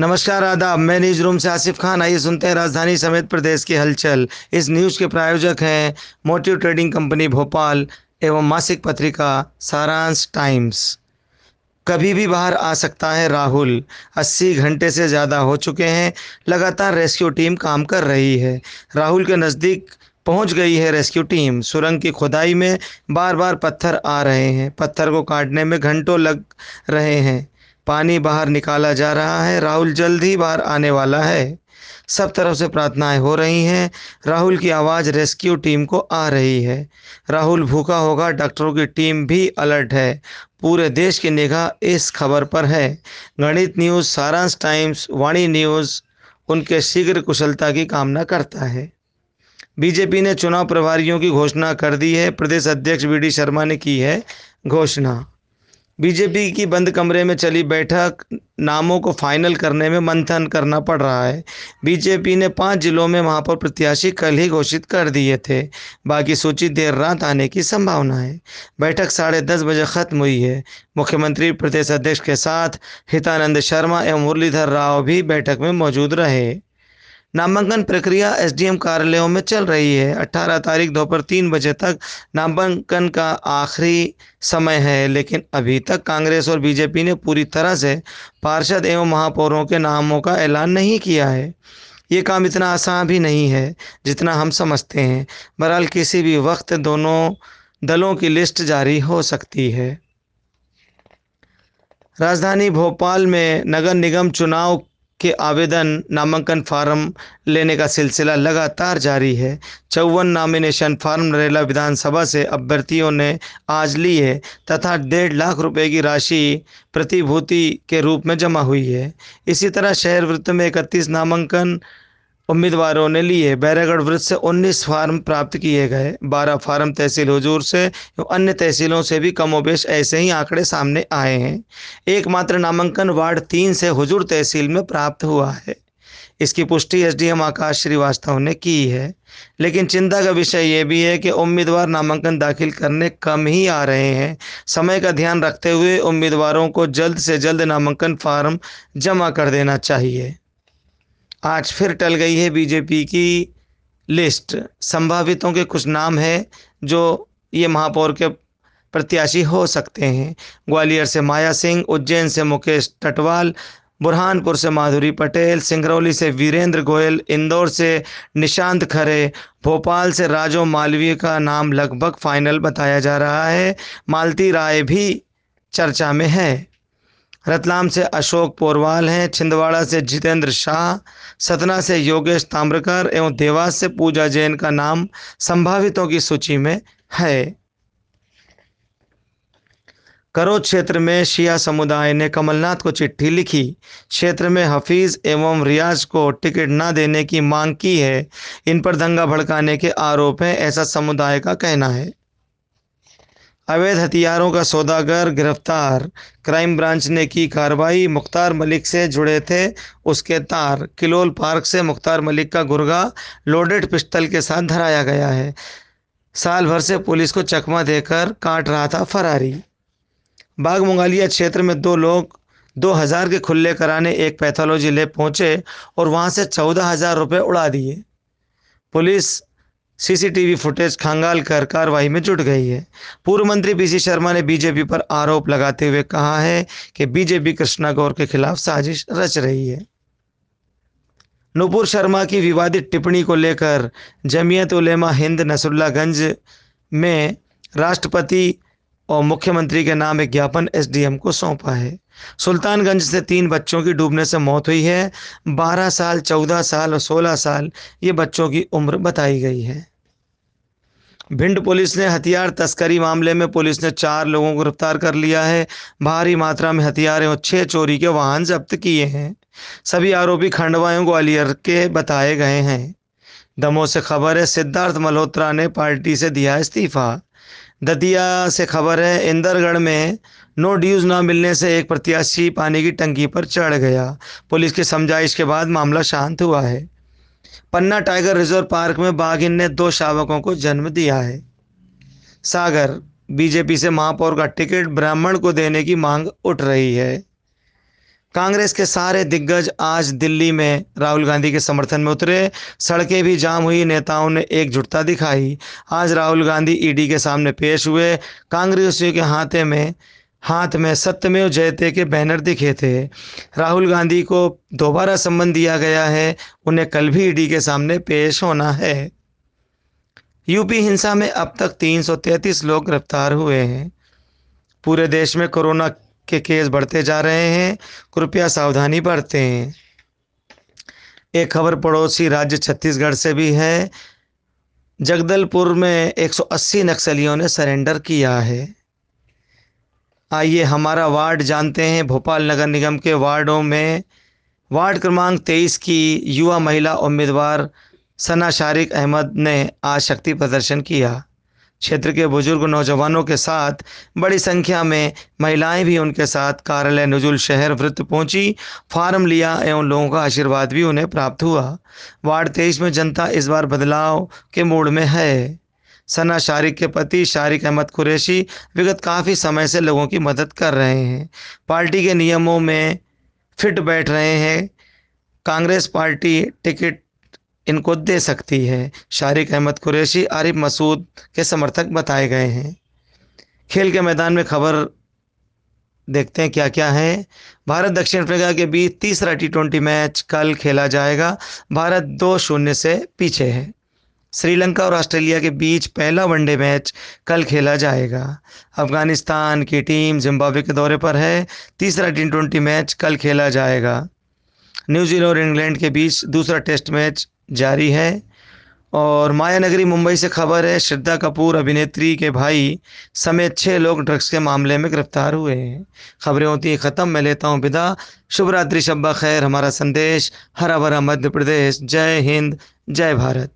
नमस्कार, आदाब। मैं न्यूज़ रूम से आसिफ खान। आइए सुनते हैं राजधानी समेत प्रदेश की हलचल। इस न्यूज़ के प्रायोजक हैं मोटिव ट्रेडिंग कंपनी भोपाल एवं मासिक पत्रिका सारांश टाइम्स। कभी भी बाहर आ सकता है राहुल। 80 घंटे से ज़्यादा हो चुके हैं। लगातार रेस्क्यू टीम काम कर रही है। राहुल के नज़दीक पहुँच गई है रेस्क्यू टीम। सुरंग की खुदाई में बार बार पत्थर आ रहे हैं। पत्थर को काटने में घंटों लग रहे हैं। पानी बाहर निकाला जा रहा है। राहुल जल्द ही बाहर आने वाला है। सब तरफ़ से प्रार्थनाएँ हो रही हैं। राहुल की आवाज़ रेस्क्यू टीम को आ रही है। राहुल भूखा होगा, डॉक्टरों की टीम भी अलर्ट है। पूरे देश की निगाह इस खबर पर है। गणित न्यूज़, सारांश टाइम्स, वाणी न्यूज़, उनके शीघ्र कुशलता की कामना करता है। बीजेपी ने चुनाव प्रभारियों की घोषणा कर दी है। प्रदेश अध्यक्ष वी डी शर्मा ने की है घोषणा। बीजेपी की बंद कमरे में चली बैठक, नामों को फाइनल करने में मंथन करना पड़ रहा है। बीजेपी ने पाँच जिलों में महापौर प्रत्याशी कल ही घोषित कर दिए थे। बाकी सूची देर रात आने की संभावना है। बैठक साढ़े दस बजे खत्म हुई है। मुख्यमंत्री प्रदेश अध्यक्ष के साथ हितानंद शर्मा एवं मुरलीधर राव भी बैठक में मौजूद रहे। नामांकन प्रक्रिया एसडीएम कार्यालयों में चल रही है। 18 तारीख दोपहर तीन बजे तक नामांकन का आखिरी समय है, लेकिन अभी तक कांग्रेस और बीजेपी ने पूरी तरह से पार्षद एवं महापौरों के नामों का ऐलान नहीं किया है। ये काम इतना आसान भी नहीं है जितना हम समझते हैं। बहरहाल किसी भी वक्त दोनों दलों की लिस्ट जारी हो सकती है। राजधानी भोपाल में नगर निगम चुनाव के आवेदन नामांकन फार्म लेने का सिलसिला लगातार जारी है। चौवन नामिनेशन फार्म नरेला विधानसभा से अभ्यर्थियों ने आज ली है तथा डेढ़ लाख रुपए की राशि प्रतिभूति के रूप में जमा हुई है। इसी तरह शहर वृत्त में इकतीस नामांकन उम्मीदवारों ने लिए। बैरागढ़ वृत्त से 19 फार्म प्राप्त किए गए। 12 फार्म तहसील हजूर से अन्य तहसीलों से भी कमोबेश ऐसे ही आंकड़े सामने आए हैं। एकमात्र नामांकन वार्ड तीन से हुजूर तहसील में प्राप्त हुआ है। इसकी पुष्टि एसडीएम आकाश श्रीवास्तव ने की है। लेकिन चिंता का विषय ये भी है कि उम्मीदवार नामांकन दाखिल करने कम ही आ रहे हैं। समय का ध्यान रखते हुए उम्मीदवारों को जल्द से जल्द नामांकन फार्म जमा कर देना चाहिए। आज फिर टल गई है बीजेपी की लिस्ट। संभावितों के कुछ नाम हैं जो ये महापौर के प्रत्याशी हो सकते हैं। ग्वालियर से माया सिंह, उज्जैन से मुकेश टटवाल, बुरहानपुर से माधुरी पटेल, सिंगरौली से वीरेंद्र गोयल, इंदौर से निशांत खरे, भोपाल से राजो मालवीय का नाम लगभग फाइनल बताया जा रहा है। मालती राय भी चर्चा में है। रतलाम से अशोक पोरवाल हैं, छिंदवाड़ा से जितेंद्र शाह, सतना से योगेश ताम्रकर एवं देवास से पूजा जैन का नाम संभावितों की सूची में है। करो क्षेत्र में शिया समुदाय ने कमलनाथ को चिट्ठी लिखी। क्षेत्र में हफीज़ एवं रियाज को टिकट न देने की मांग की है। इन पर दंगा भड़काने के आरोप हैं, ऐसा समुदाय का कहना है। अवैध हथियारों का सौदागर, गिरफ़्तार। क्राइम ब्रांच ने की कार्रवाई। मुख्तार मलिक से जुड़े थे उसके तार। किलोल पार्क से मुख्तार मलिक का गुर्गा लोडेड पिस्टल के साथ धराया गया है। साल भर से पुलिस को चकमा देकर काट रहा था फरारी। बाग मुंगालिया क्षेत्र में दो लोग, दो हज़ार के खुले कराने एक पैथोलॉजी लैब पहुँचे और वहाँ से चौदह हज़ार रुपये उड़ा दिए। पुलिस सीसीटीवी फुटेज खंगाल कर कार्रवाई में जुट गई है। पूर्व मंत्री पीसी शर्मा ने बीजेपी पर आरोप लगाते हुए कहा है कि बीजेपी कृष्णा गौर के खिलाफ साजिश रच रही है। नुपुर शर्मा की विवादित टिप्पणी को लेकर जमीयत उलेमा हिंद नसरुल्लागंज में राष्ट्रपति और मुख्यमंत्री के नाम एक ज्ञापन एसडीएम को सौंपा है। सुल्तानगंज से तीन बच्चों की डूबने से मौत हुई है। बारह साल, चौदह साल और सोलह साल ये बच्चों की उम्र बताई गई है। भिंड पुलिस ने हथियार तस्करी मामले में पुलिस ने चार लोगों को गिरफ़्तार कर लिया है। भारी मात्रा में हथियार और छः चोरी के वाहन जब्त किए हैं। सभी आरोपी खंडवा एवं ग्वालियर के बताए गए हैं। दमों से खबर है, सिद्धार्थ मल्होत्रा ने पार्टी से दिया इस्तीफा। दतिया से खबर है, इंदरगढ़ में नो ड्यूज़ ना मिलने से एक प्रत्याशी पानी की टंकी पर चढ़ गया। पुलिस की समझाइश के बाद मामला शांत हुआ है। पन्ना टाइगर रिज़र्व पार्क में बाघिन ने दो शावकों को जन्म दिया है। सागर बीजेपी से महापौर का टिकट ब्राह्मण को देने की मांग उठ रही है। कांग्रेस के सारे दिग्गज आज दिल्ली में राहुल गांधी के समर्थन में उतरे। सड़कें भी जाम हुई, नेताओं ने एकजुटता दिखाई। आज राहुल गांधी ईडी के सामने पेश हुए। कांग्रेसियों के हाथे में हाथ में सत्यमेव जयते के बैनर दिखे थे। राहुल गांधी को दोबारा सम्मन दिया गया है। उन्हें कल भी ईडी के सामने पेश होना है। यूपी हिंसा में अब तक 333 लोग गिरफ़्तार हुए हैं। पूरे देश में कोरोना के केस बढ़ते जा रहे हैं। कृपया सावधानी बरतें। एक खबर पड़ोसी राज्य छत्तीसगढ़ से भी है। जगदलपुर में 180 नक्सलियों ने सरेंडर किया है। आइए हमारा वार्ड जानते हैं, भोपाल नगर निगम के वार्डों में। वार्ड क्रमांक तेईस की युवा महिला उम्मीदवार सना शारिक अहमद ने आज शक्ति प्रदर्शन किया। क्षेत्र के बुज़ुर्ग नौजवानों के साथ बड़ी संख्या में महिलाएँ भी उनके साथ कार्यालय नजुल शहर वृत्त पहुँची, फार्म लिया एवं लोगों का आशीर्वाद भी उन्हें प्राप्त हुआ। वार्ड तेईस में जनता इस बार बदलाव के मूड में है। सना शारिक के पति शारिक अहमद कुरैशी विगत काफ़ी समय से लोगों की मदद कर रहे हैं। पार्टी के नियमों में फिट बैठ रहे हैं। कांग्रेस पार्टी टिकट इनको दे सकती है। शारिक अहमद कुरैशी, आरिफ मसूद के समर्थक बताए गए हैं। खेल के मैदान में खबर देखते हैं क्या क्या है। भारत दक्षिण अफ्रीका के बीच तीसरा टी ट्वेंटी मैच कल खेला जाएगा। भारत दो शून्य से पीछे है। श्रीलंका और ऑस्ट्रेलिया के बीच पहला वनडे मैच कल खेला जाएगा। अफ़गानिस्तान की टीम जिम्बाब्वे के दौरे पर है। तीसरा टी ट्वेंटी मैच कल खेला जाएगा। न्यूजीलैंड और इंग्लैंड के बीच दूसरा टेस्ट मैच जारी है। और माया नगरी मुंबई से खबर है, श्रद्धा कपूर अभिनेत्री के भाई समेत छः लोग ड्रग्स के मामले में गिरफ़्तार हुए हैं। खबरें होती हैं, ख़त्म, मैं लेता हूँ विदा। शुभ रात्रि शब्बा खैर, हमारा संदेश, हरा भरा मध्य प्रदेश। जय हिंद, जय भारत।